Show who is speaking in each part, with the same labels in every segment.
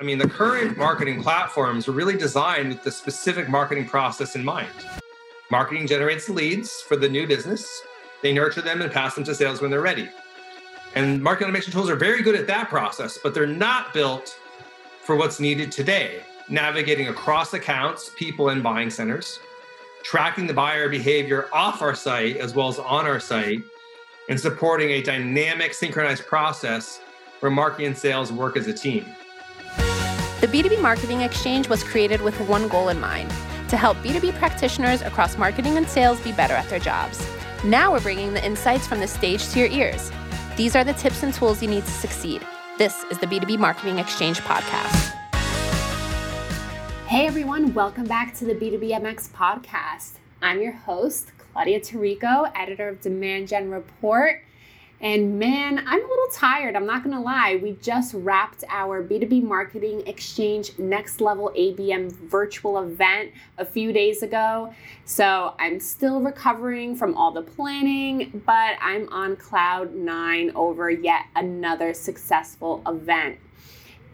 Speaker 1: I mean, the current marketing platforms are really designed with the specific marketing process in mind. Marketing generates leads for the new business, they nurture them and pass them to sales when they're ready. And marketing automation tools are very good at that process, but they're not built for what's needed today, navigating across accounts, people, and buying centers, tracking the buyer behavior off our site as well as on our site, and supporting a dynamic, synchronized process where marketing and sales work as a team.
Speaker 2: The B2B Marketing Exchange was created with one goal in mind to help B2B practitioners across marketing and sales be better at their jobs. Now we're bringing the insights from the stage to your ears. These are the tips and tools you need to succeed. This is the B2B Marketing Exchange podcast. Hey everyone, welcome back to the B2BMX podcast. I'm your host, Claudia Tarico, editor of Demand Gen Report. And man, I'm a little tired. I'm not going to lie. We just wrapped our B2B Marketing Exchange Next Level ABM virtual event a few days ago. So I'm still recovering from all the planning, but I'm on cloud nine over yet another successful event.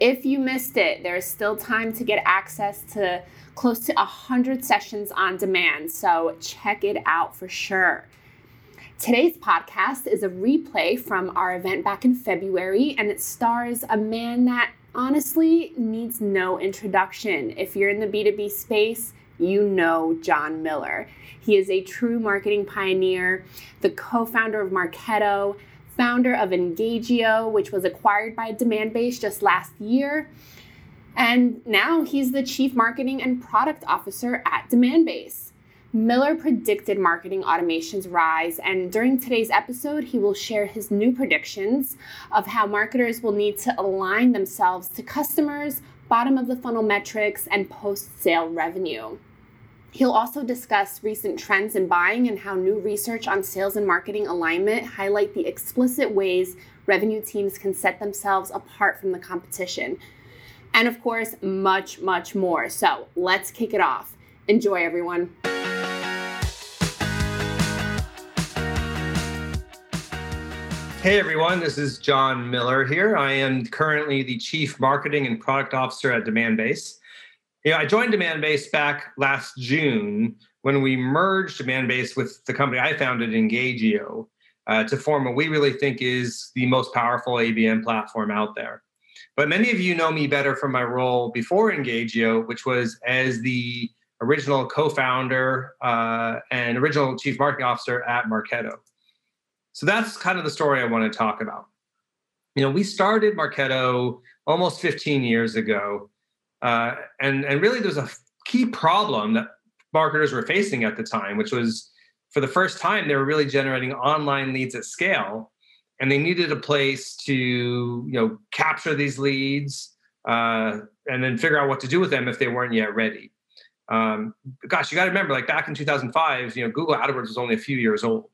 Speaker 2: If you missed it, there's still time to get access to close to 100 sessions on demand. So check it out for sure. Today's podcast is a replay from our event back in February, and it stars a man that honestly needs no introduction. If you're in the B2B space, you know Jon Miller. He is a true marketing pioneer, the co founder of Marketo, founder of Engagio, which was acquired by Demandbase just last year. And now he's the chief marketing and product officer at Demandbase. Miller predicted marketing automation's rise, and during today's episode, he will share his new predictions of how marketers will need to align themselves to customers, bottom of the funnel metrics, and post sale revenue. He'll also discuss recent trends in buying and how new research on sales and marketing alignment highlight the explicit ways revenue teams can set themselves apart from the competition. And of course, much, much more. So let's kick it off. Enjoy, everyone.
Speaker 1: Hey everyone, this is Jon Miller here. I am currently the Chief Marketing and Product Officer at Demandbase. Yeah, I joined Demandbase back last June when we merged Demandbase with the company I founded, Engagio, uh, to form what we really think is the most powerful ABM platform out there. But many of you know me better from my role before Engagio, which was as the original co-founder uh, and original chief marketing officer at Marketo. So that's kind of the story I want to talk about. You know, we started Marketo almost 15 years ago, uh, and and really there's a key problem that marketers were facing at the time, which was for the first time they were really generating online leads at scale, and they needed a place to you know capture these leads uh, and then figure out what to do with them if they weren't yet ready. Um, gosh, you got to remember, like back in 2005, you know, Google AdWords was only a few years old.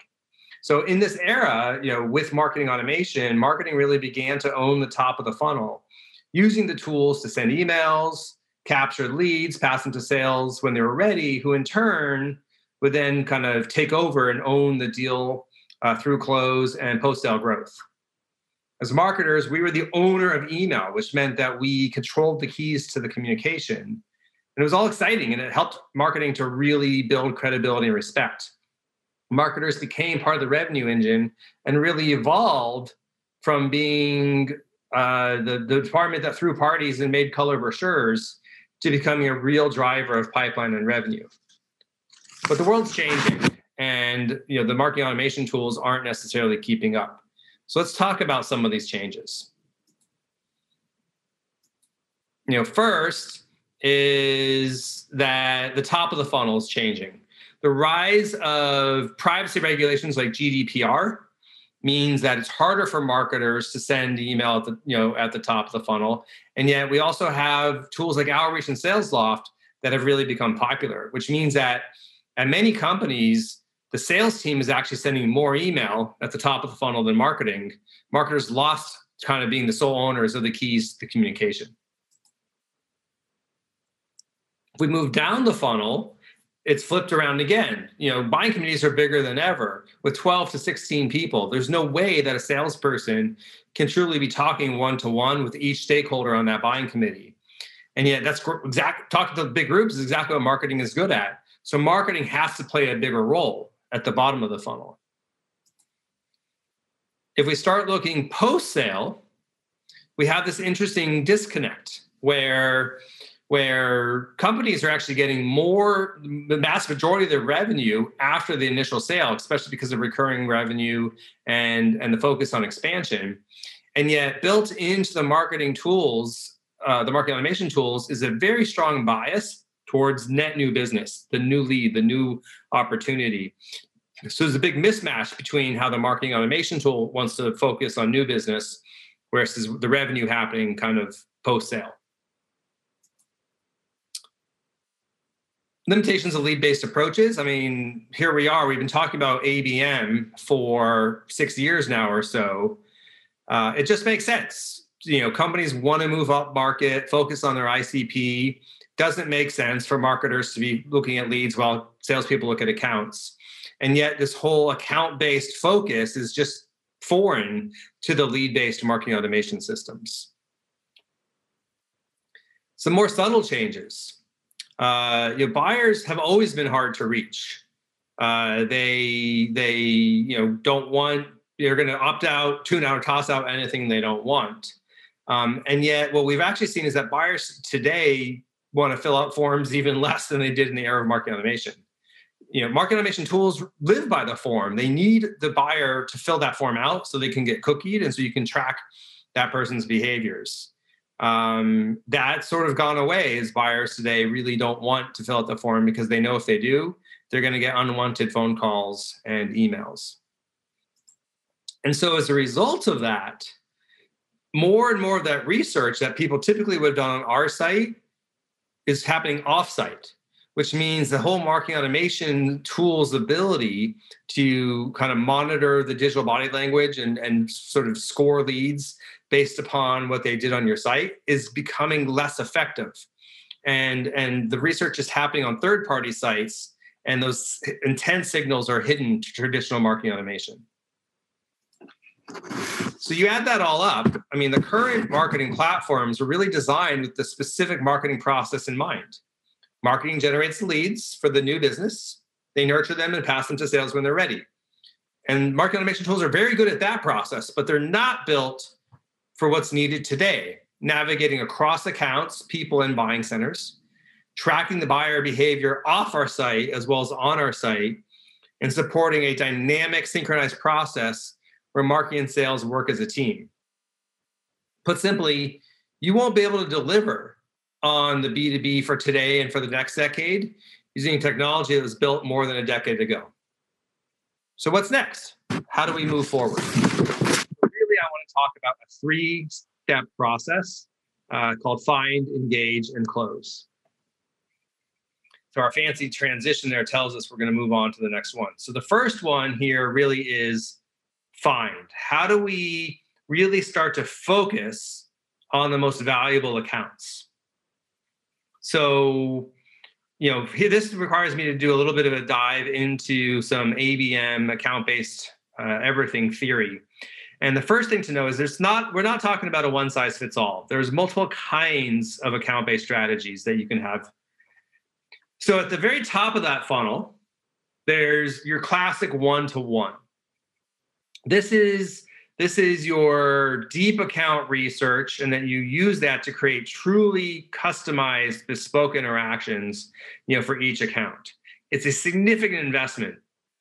Speaker 1: So in this era, you know, with marketing automation, marketing really began to own the top of the funnel, using the tools to send emails, capture leads, pass them to sales when they were ready, who in turn would then kind of take over and own the deal uh, through close and post sale growth. As marketers, we were the owner of email, which meant that we controlled the keys to the communication. And it was all exciting and it helped marketing to really build credibility and respect marketers became part of the revenue engine and really evolved from being uh, the, the department that threw parties and made color brochures to becoming a real driver of pipeline and revenue. But the world's changing, and you know the marketing automation tools aren't necessarily keeping up. So let's talk about some of these changes. You know, first is that the top of the funnel is changing the rise of privacy regulations like GDPR means that it's harder for marketers to send email at the you know at the top of the funnel. And yet we also have tools like outreach and salesloft that have really become popular which means that at many companies the sales team is actually sending more email at the top of the funnel than marketing. Marketers lost kind of being the sole owners of the keys to communication. If we move down the funnel it's flipped around again. You know, buying committees are bigger than ever with 12 to 16 people. There's no way that a salesperson can truly be talking one to one with each stakeholder on that buying committee. And yet, that's exact. Talking to big groups is exactly what marketing is good at. So, marketing has to play a bigger role at the bottom of the funnel. If we start looking post sale, we have this interesting disconnect where where companies are actually getting more the vast majority of their revenue after the initial sale especially because of recurring revenue and and the focus on expansion. And yet built into the marketing tools uh, the marketing automation tools is a very strong bias towards net new business the new lead the new opportunity. So there's a big mismatch between how the marketing automation tool wants to focus on new business versus the revenue happening kind of post sale limitations of lead based approaches. I mean, here we are. We've been talking about ABM for six years now or so. Uh, it just makes sense. You know, companies want to move up market, focus on their ICP. Doesn't make sense for marketers to be looking at leads while salespeople look at accounts. And yet, this whole account based focus is just foreign to the lead based marketing automation systems. Some more subtle changes uh, you know, buyers have always been hard to reach. Uh, they they you know don't want they're going to opt out, tune out, toss out anything they don't want. Um, and yet, what we've actually seen is that buyers today want to fill out forms even less than they did in the era of market automation. You know, market automation tools live by the form. They need the buyer to fill that form out so they can get cookied and so you can track that person's behaviors um, that's sort of gone away as buyers today really don't want to fill out the form because they know if they do, they're going to get unwanted phone calls and emails. And so as a result of that, more and more of that research that people typically would have done on our site is happening offsite, which means the whole marketing automation tool's ability to kind of monitor the digital body language and, and sort of score leads based upon what they did on your site is becoming less effective. And and the research is happening on third party sites and those intent signals are hidden to traditional marketing automation. So you add that all up i mean the current marketing platforms are really designed with the specific marketing process in mind. Marketing generates leads for the new business. They nurture them and pass them to sales when they're ready. And marketing automation tools are very good at that process but they're not built for what's needed today, navigating across accounts, people, and buying centers, tracking the buyer behavior off our site as well as on our site, and supporting a dynamic, synchronized process where marketing and sales work as a team. Put simply, you won't be able to deliver on the B2B for today and for the next decade using technology that was built more than a decade ago. So, what's next? How do we move forward? Talk about a three step process uh, called find, engage, and close. So our fancy transition there tells us we're going to move on to the next one. So the first one here really is find. How do we really start to focus on the most valuable accounts? So, you know, this requires me to do a little bit of a dive into some ABM account based uh, everything theory. And the first thing to know is there's not, we're not talking about a one size fits all. There's multiple kinds of account based strategies that you can have. So at the very top of that funnel, there's your classic one to one. This is this is your deep account research and then you use that to create truly customized bespoke interactions you know for each account it's a significant investment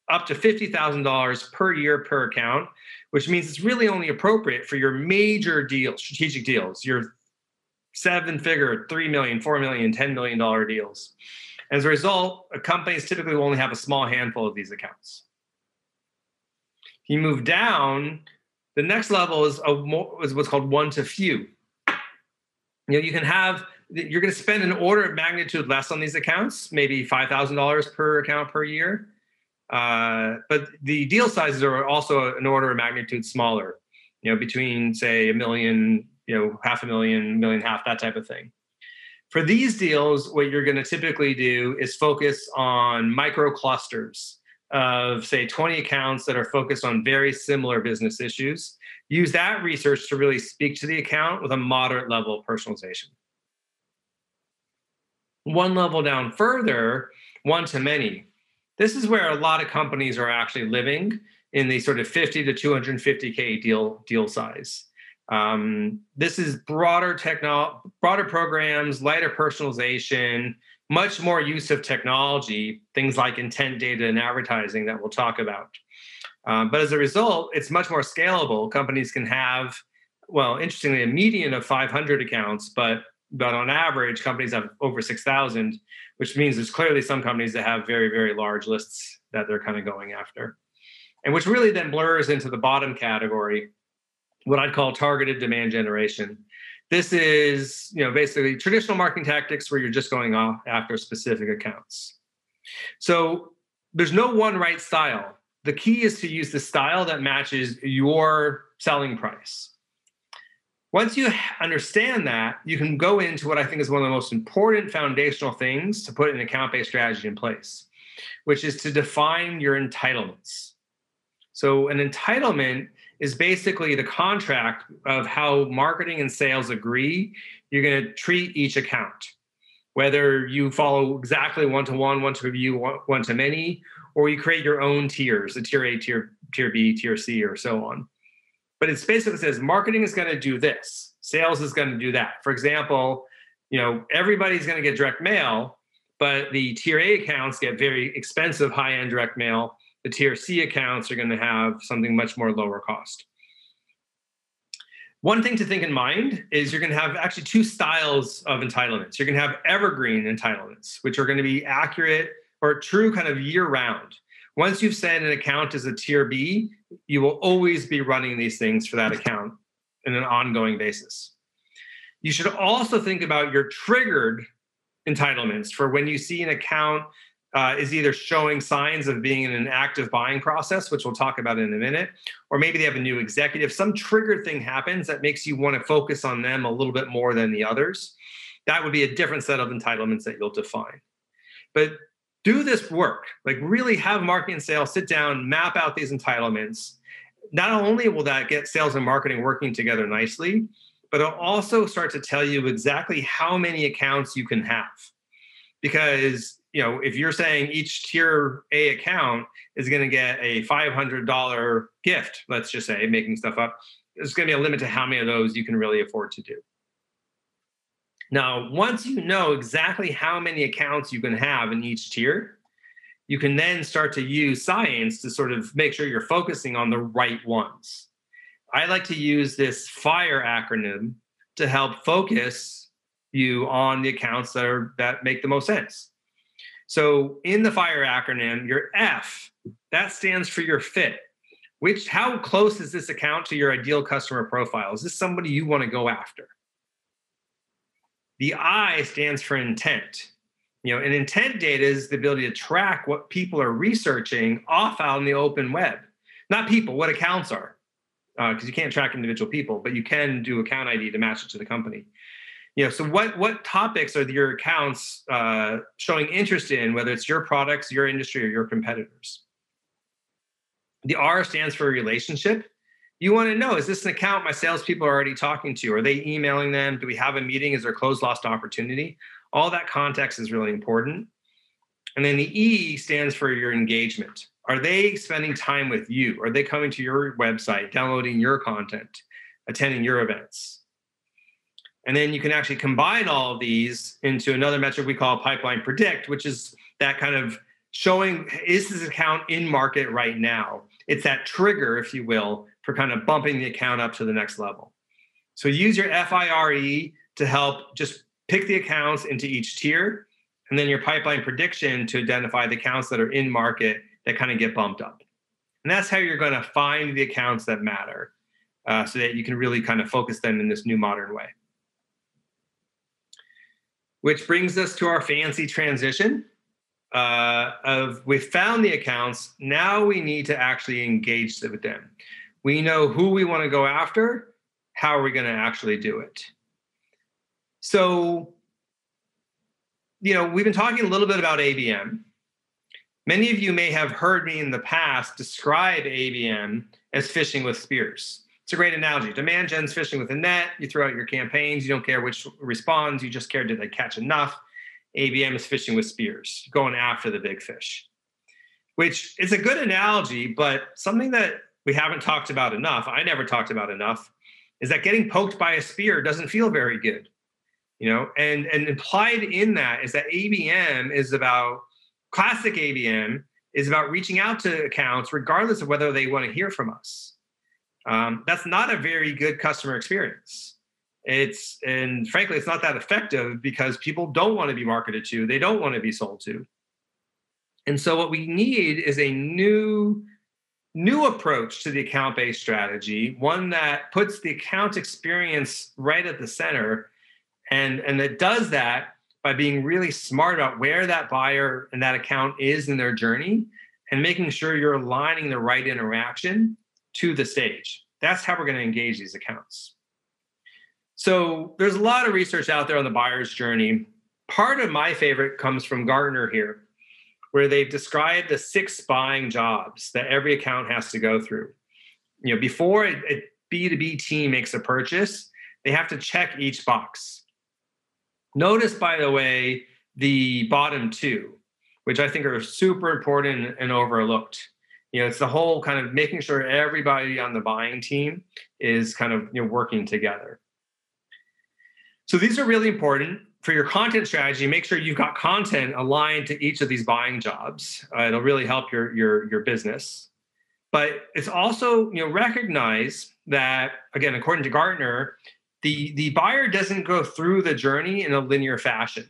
Speaker 1: up to $50000 per year per account which means it's really only appropriate for your major deals, strategic deals, your seven figure, three million, four million, $10 million deals. As a result, companies typically will only have a small handful of these accounts. You move down, the next level is, a is what's called one to few. You know, you can have you're going to spend an order of magnitude less on these accounts, maybe five thousand dollars per account per year. Uh, but the deal sizes are also an order of magnitude smaller, you know, between say a million, you know, half a million, million half, that type of thing. For these deals, what you're going to typically do is focus on micro clusters of say 20 accounts that are focused on very similar business issues. Use that research to really speak to the account with a moderate level of personalization. One level down further, one to many. This is where a lot of companies are actually living in the sort of 50 to 250k deal deal size. Um, this is broader techno- broader programs, lighter personalization, much more use of technology, things like intent data and advertising that we'll talk about. Um, but as a result, it's much more scalable. Companies can have, well, interestingly, a median of 500 accounts, but but on average, companies have over 6,000, which means there's clearly some companies that have very very large lists that they're kind of going after, and which really then blurs into the bottom category, what I'd call targeted demand generation. This is, you know, basically traditional marketing tactics where you're just going off after specific accounts. So there's no one right style. The key is to use the style that matches your selling price. Once you understand that, you can go into what I think is one of the most important foundational things to put an account based strategy in place, which is to define your entitlements. So, an entitlement is basically the contract of how marketing and sales agree you're going to treat each account whether you follow exactly one to one one to few one to many or you create your own tiers a tier a tier tier b tier c or so on but it basically says marketing is going to do this sales is going to do that for example you know everybody's going to get direct mail but the tier a accounts get very expensive high end direct mail the tier C accounts are going to have something much more lower cost. One thing to think in mind is you're going to have actually two styles of entitlements. You're going to have evergreen entitlements, which are going to be accurate or true kind of year round. Once you've set an account as a tier B, you will always be running these things for that account in an ongoing basis. You should also think about your triggered entitlements for when you see an account uh, is either showing signs of being in an active buying process, which we'll talk about in a minute, or maybe they have a new executive. Some triggered thing happens that makes you want to focus on them a little bit more than the others. That would be a different set of entitlements that you'll define. But do this work, like really have marketing and sales sit down, map out these entitlements. Not only will that get sales and marketing working together nicely, but it'll also start to tell you exactly how many accounts you can have. Because you know, if you're saying each tier A account is going to get a $500 gift, let's just say, making stuff up, there's going to be a limit to how many of those you can really afford to do. Now, once you know exactly how many accounts you can have in each tier, you can then start to use science to sort of make sure you're focusing on the right ones. I like to use this FIRE acronym to help focus you on the accounts that are that make the most sense. So in the FIRE acronym, your F, that stands for your fit. Which how close is this account to your ideal customer profile? Is this somebody you want to go after? The I stands for intent. You know, and intent data is the ability to track what people are researching off out in the open web. Not people, what accounts are, because uh, you can't track individual people, but you can do account ID to match it to the company you know so what what topics are your accounts uh, showing interest in whether it's your products your industry or your competitors the r stands for relationship you want to know is this an account my salespeople are already talking to? Are they emailing them? Do we have a meeting? Is there closed lost opportunity? All that context is really important. And then the e stands for your engagement. Are they spending time with you? Are they coming to your website downloading your content attending your events? And then you can actually combine all of these into another metric we call pipeline predict, which is that kind of showing is this account in market right now? It's that trigger, if you will, for kind of bumping the account up to the next level. So use your FIRE to help just pick the accounts into each tier, and then your pipeline prediction to identify the accounts that are in market that kind of get bumped up. And that's how you're going to find the accounts that matter uh, so that you can really kind of focus them in this new modern way. Which brings us to our fancy transition uh, of we found the accounts. Now we need to actually engage with them. We know who we want to go after. How are we going to actually do it? So, you know, we've been talking a little bit about ABM. Many of you may have heard me in the past describe ABM as fishing with spears. It's a great analogy. Demand gen's fishing with a net. You throw out your campaigns. You don't care which responds. You just care did they catch enough. ABM is fishing with spears, going after the big fish, which is a good analogy, but something that we haven't talked about enough, I never talked about enough, is that getting poked by a spear doesn't feel very good. You know, and and implied in that is that ABM is about classic ABM is about reaching out to accounts regardless of whether they want to hear from us. Um, that's not a very good customer experience. It's and frankly, it's not that effective because people don't want to be marketed to. They don't want to be sold to. And so, what we need is a new new approach to the account based strategy, one that puts the account experience right at the center, and and that does that by being really smart about where that buyer and that account is in their journey, and making sure you're aligning the right interaction to the stage. That's how we're going to engage these accounts. So there's a lot of research out there on the buyer's journey. Part of my favorite comes from Gartner here, where they've described the six buying jobs that every account has to go through. You know, before a a B2B team makes a purchase, they have to check each box. Notice, by the way, the bottom two, which I think are super important and overlooked. You know, it's the whole kind of making sure everybody on the buying team is kind of you know working together. So these are really important for your content strategy. Make sure you've got content aligned to each of these buying jobs. Uh, it'll really help your your your business. But it's also you know recognize that again, according to Gartner, the the buyer doesn't go through the journey in a linear fashion.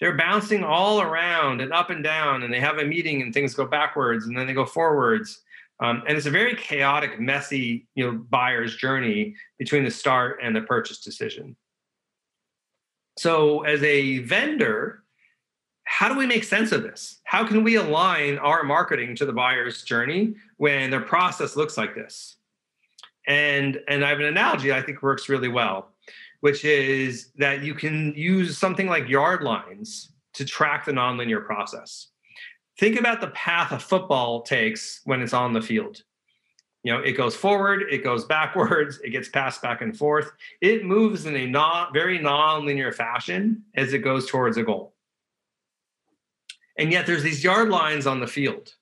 Speaker 1: They're bouncing all around and up and down, and they have a meeting and things go backwards and then they go forwards. Um, and it's a very chaotic, messy, you know, buyer's journey between the start and the purchase decision. So, as a vendor, how do we make sense of this? How can we align our marketing to the buyer's journey when their process looks like this? And and I have an analogy I think works really well, which is that you can use something like yard lines to track the nonlinear process. Think about the path a football takes when it's on the field you know it goes forward it goes backwards it gets passed back and forth. It moves in a non very non-linear fashion as it goes towards a goal. And yet there's these yard lines on the field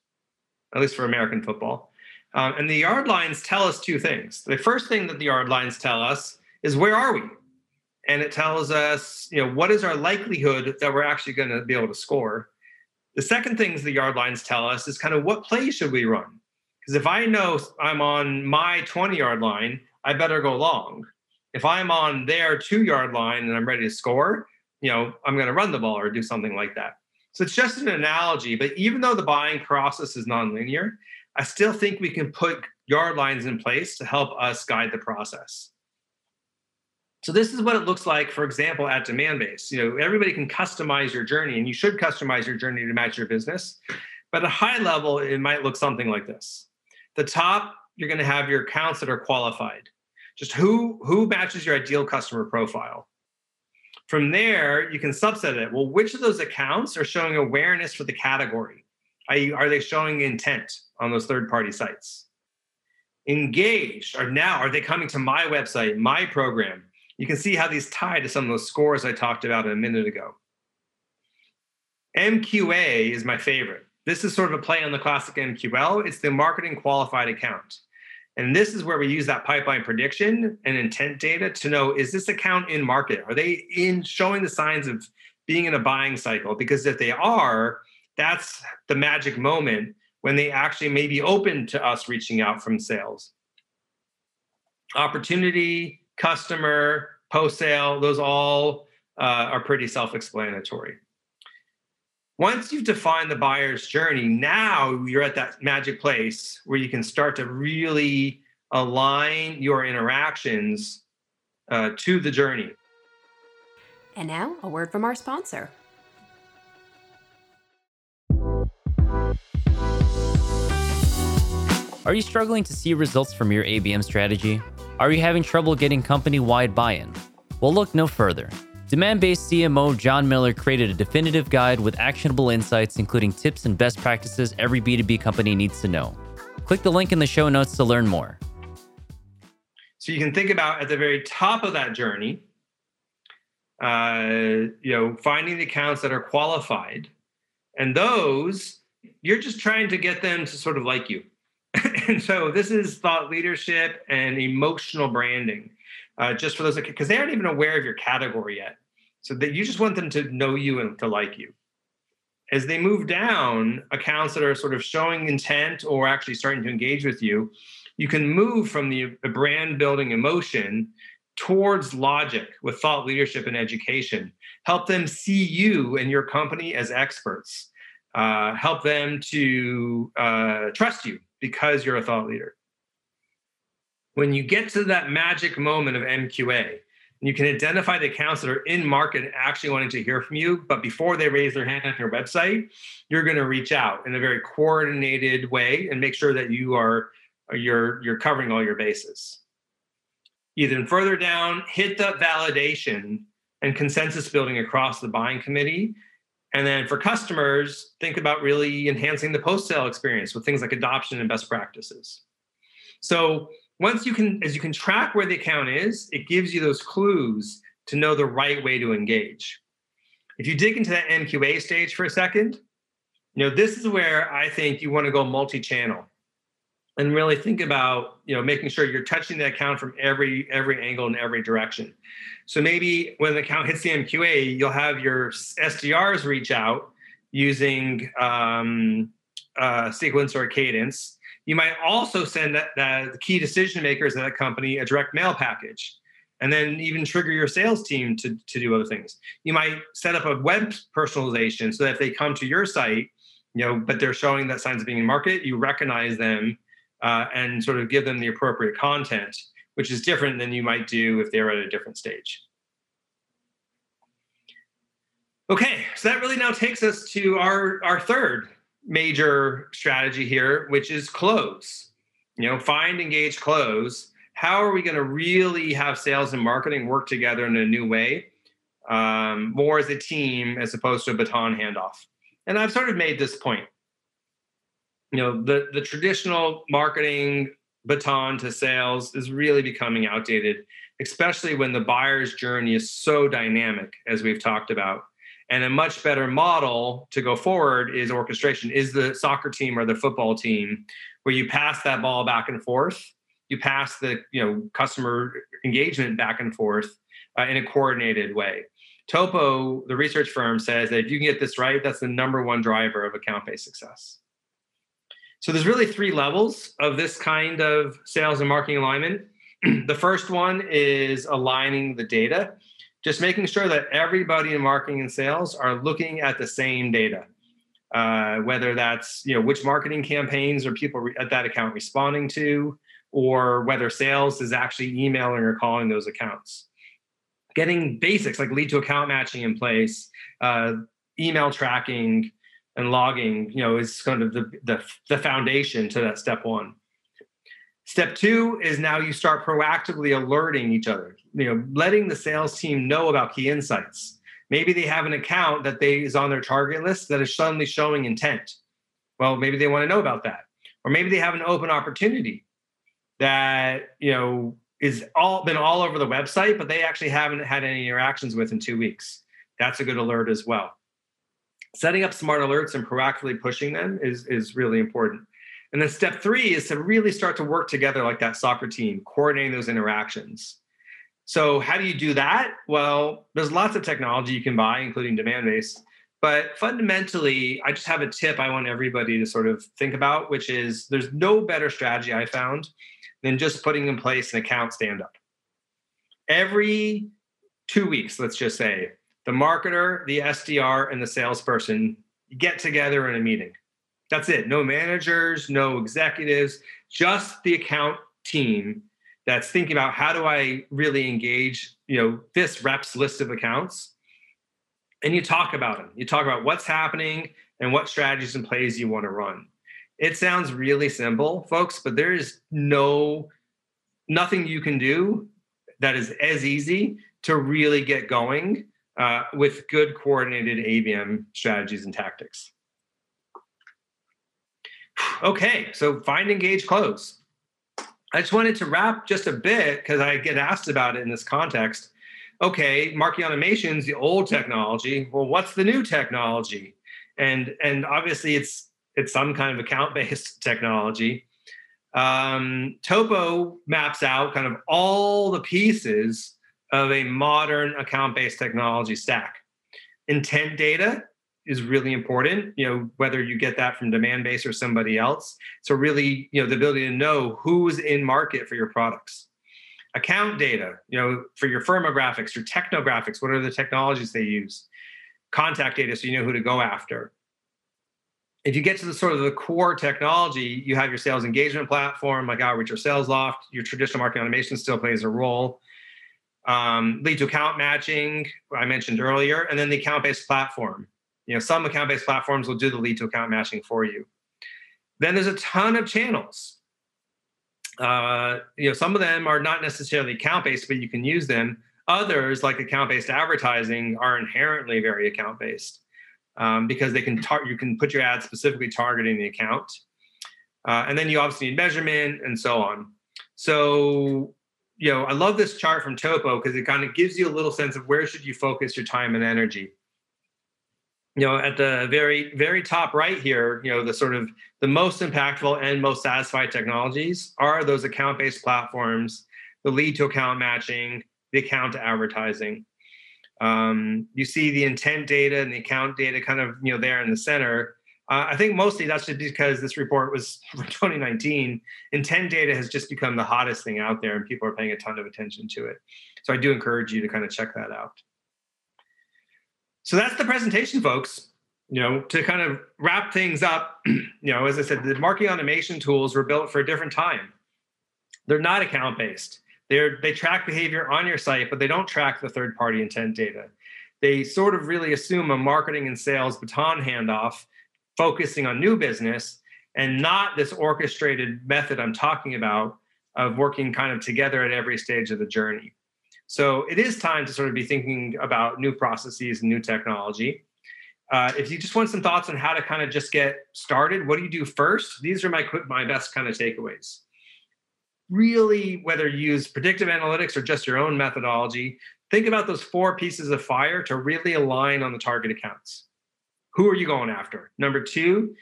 Speaker 1: at least for american football. Um, and the yard lines tell us two things. The first thing that the yard lines tell us is where are we? And it tells us you know what is our likelihood that we're actually going to be able to score? The second things the yard lines tell us is kind of what play should we run because if I know I'm on my 20 yard line, I better go long. If I'm on their two yard line and I'm ready to score, you know, I'm going to run the ball or do something like that. So it's just an analogy. But even though the buying process is nonlinear, I still think we can put yard lines in place to help us guide the process. So this is what it looks like, for example, at Demandbase. You know, everybody can customize your journey, and you should customize your journey to match your business. But at a high level, it might look something like this. The top, you're going to have your accounts that are qualified. Just who who matches your ideal customer profile. From there, you can subset it. Well, which of those accounts are showing awareness for the category? Are they showing intent on those third-party sites? Engaged are now, are they coming to my website, my program? You can see how these tie to some of those scores I talked about a minute ago. MQA is my favorite. This is sort of a play on the classic MQL. It's the marketing qualified account. And this is where we use that pipeline prediction and intent data to know is this account in market? Are they in showing the signs of being in a buying cycle? Because if they are, that's the magic moment when they actually may be open to us reaching out from sales. Opportunity, customer, post sale, those all uh, are pretty self explanatory. Once you've defined the buyer's journey, now you're at that magic place where you can start to really align your interactions uh, to the journey.
Speaker 2: And now, a word from our sponsor.
Speaker 3: Are you struggling to see results from your ABM strategy? Are you having trouble getting company wide buy in? Well, look no further. Demandbase CMO Jon Miller created a definitive guide with actionable insights, including tips and best practices every B2B company needs to know. Click the link in the show notes to learn more.
Speaker 1: So you can think about at the very top of that journey, uh, you know, finding the accounts that are qualified, and those you're just trying to get them to sort of like you. and so this is thought leadership and emotional branding, uh, just for those because they aren't even aware of your category yet. So that you just want them to know you and to like you. As they move down, accounts that are sort of showing intent or actually starting to engage with you, you can move from the, brand building emotion towards logic with thought leadership and education. Help them see you and your company as experts. Uh, help them to uh, trust you because you're a thought leader. When you get to that magic moment of MQA, you can identify the accounts that are in market actually wanting to hear from you, but before they raise their hand on your website, you're going to reach out in a very coordinated way and make sure that you are you're you're covering all your bases. Even further down, hit the validation and consensus building across the buying committee. And then for customers, think about really enhancing the post sale experience with things like adoption and best practices. So once you can, as you can track where the account is, it gives you those clues to know the right way to engage. If you dig into that MQA stage for a second, you know, this is where I think you want to go multi-channel and really think about you know making sure you're touching the account from every every angle in every direction so maybe when the account hits the mqa you'll have your sdrs reach out using um, uh, sequence or cadence you might also send that, that the key decision makers at that company a direct mail package and then even trigger your sales team to, to do other things you might set up a web personalization so that if they come to your site you know but they're showing that signs of being in market you recognize them uh, and sort of give them the appropriate content, which is different than you might do if they're at a different stage. Okay, so that really now takes us to our, our third major strategy here, which is close. You know, find, engage, close. How are we going to really have sales and marketing work together in a new way, um, more as a team as opposed to a baton handoff? And I've sort of made this point you know the the traditional marketing baton to sales is really becoming outdated especially when the buyer's journey is so dynamic as we've talked about and a much better model to go forward is orchestration is the soccer team or the football team where you pass that ball back and forth. You pass the you know customer engagement back and forth uh, in a coordinated way. Topo the research firm says that if you can get this right that's the number one driver of account-based success. So there's really three levels of this kind of sales and marketing alignment. the first one is aligning the data, just making sure that everybody in marketing and sales are looking at the same data. Uh, whether that's you know which marketing campaigns are people re- at that account responding to, or whether sales is actually emailing or calling those accounts. Getting basics like lead to account matching in place, uh, email tracking, and logging, you know, is kind of the, the, the foundation to that step one. Step two is now you start proactively alerting each other, you know, letting the sales team know about key insights. Maybe they have an account that they is on their target list that is suddenly showing intent. Well, maybe they want to know about that. Or maybe they have an open opportunity that, you know, is all been all over the website, but they actually haven't had any interactions with in two weeks. That's a good alert as well setting up smart alerts and proactively pushing them is, is really important. And then step three is to really start to work together like that soccer team, coordinating those interactions. So, how do you do that? Well, there's lots of technology you can buy, including Demandbase. But fundamentally, I just have a tip I want everybody to sort of think about, which is there's no better strategy I found than just putting in place an account stand up. Every two weeks, let's just say, the marketer, the SDR, and the salesperson get together in a meeting. That's it. No managers, no executives, just the account team that's thinking about how do I really engage, you know, this rep's list of accounts. And you talk about them. You talk about what's happening and what strategies and plays you want to run. It sounds really simple, folks, but there is no nothing you can do that is as easy to really get going uh, with good coordinated ABM strategies and tactics. Okay, so find, engage, close. I just wanted to wrap just a bit because I get asked about it in this context. okay, marketing automation is the old technology. Well, what's the new technology? And and obviously it's it's some kind of account based technology. Um, Topo maps out kind of all the pieces of a modern account based technology stack. Intent data is really important you know whether you get that from Demandbase or somebody else. So really you know the ability to know who's in market for your products. Account data you know for your firmographics your technographics what are the technologies they use? Contact data so you know who to go after. If you get to the sort of the core technology you have your sales engagement platform like outreach or salesloft your traditional marketing automation still plays a role. Um, lead to account matching i mentioned earlier and then the account-based platform you know, some account-based platforms will do the lead to account matching for you. Then there's a ton of channels. Uh, you know, some of them are not necessarily account-based, but you can use them. Others, like account-based advertising, are inherently very account-based um, because they can tar- you can put your ad specifically targeting the account, uh, and then you obviously need measurement and so on. So, you know, I love this chart from Topo because it kind of gives you a little sense of where should you focus your time and energy you know at the very very top right here you know the sort of the most impactful and most satisfied technologies are those account based platforms the lead to account matching the account advertising. Um, you see the intent data and the account data kind of you know there in the center. Uh, i think mostly that's just because this report was from 2019 intent data has just become the hottest thing out there and people are paying a ton of attention to it. So i do encourage you to kind of check that out so that's the presentation, folks. You know, to kind of wrap things up, you know, as I said, the marketing automation tools were built for a different time. They're not account based. They're they track behavior on your site, but they don't track the third party intent data. They sort of really assume a marketing and sales baton handoff, focusing on new business and not this orchestrated method I'm talking about of working kind of together at every stage of the journey. So it is time to sort of be thinking about new processes and new technology. Uh, if you just want some thoughts on how to kind of just get started, what do you do first? These are my my best kind of takeaways. Really, whether you use predictive analytics or just your own methodology, think about those four pieces of fire to really align on the target accounts. Who are you going after? Number two,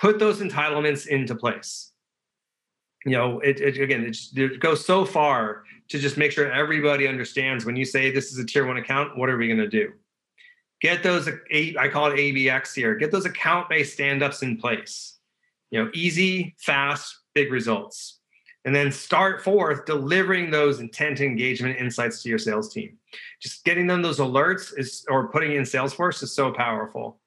Speaker 1: put those entitlements into place you know, it, it again, it, it, goes so far to just make sure everybody understands when you say this is a tier one account, what are we going to do? Get those, I call it ABX here, get those account based stand ups in place. You know, easy, fast, big results. And then start forth delivering those intent engagement insights to your sales team. Just getting them those alerts is, or putting in Salesforce is so powerful.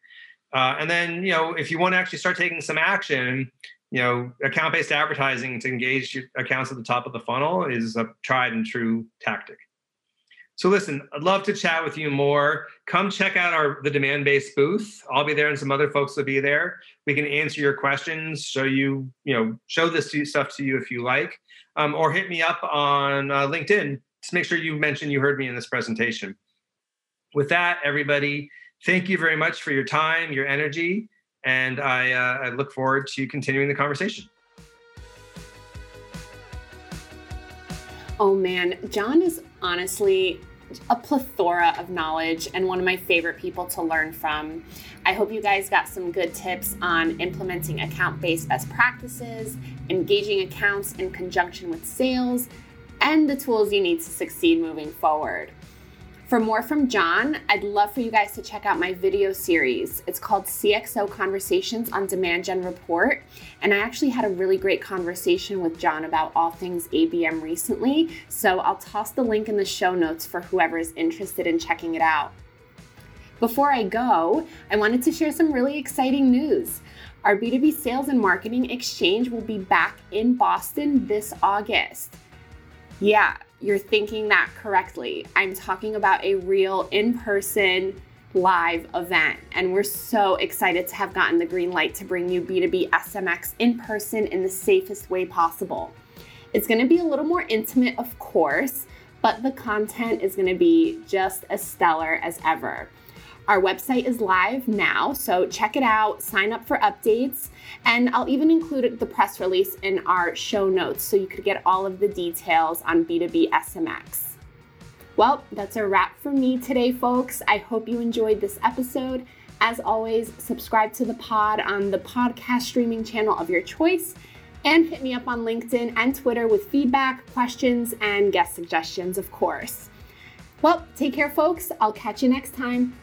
Speaker 1: Uh, and then, you know, if you want to actually start taking some action, you know, account based advertising to engage your accounts at the top of the funnel is a tried and true tactic. So listen, I'd love to chat with you more. Come check out our the Demandbase booth. I'll be there and some other folks will be there. We can answer your questions, show you, you know, show this stuff to you if you like, um, or hit me up on uh, LinkedIn. Just make sure you mention you heard me in this presentation. With that, everybody, thank you very much for your time, your energy and I, uh, I look forward to continuing the conversation.
Speaker 2: Oh man, Jon is honestly a plethora of knowledge and one of my favorite people to learn from. I hope you guys got some good tips on implementing account based best practices, engaging accounts in conjunction with sales, and the tools you need to succeed moving forward. For more from Jon, I'd love for you guys to check out my video series. It's called CXO Conversations on Demand Gen Report. And I actually had a really great conversation with Jon about all things ABM recently. So I'll toss the link in the show notes for whoever is interested in checking it out. Before I go, I wanted to share some really exciting news. Our B2B Sales and Marketing Exchange will be back in Boston this August. Yeah, you're thinking that correctly. I'm talking about a real in person live event. And we're so excited to have gotten the green light to bring you B2B SMX in person in the safest way possible. It's going to be a little more intimate, of course, but the content is going to be just as stellar as ever. Our website is live now, so check it out, sign up for updates, and I'll even include the press release in our show notes so you could get all of the details on B2B SMX. Well, that's a wrap for me today, folks. I hope you enjoyed this episode. As always, subscribe to the pod on the podcast streaming channel of your choice and hit me up on LinkedIn and Twitter with feedback, questions, and guest suggestions, of course. Well, take care, folks. I'll catch you next time.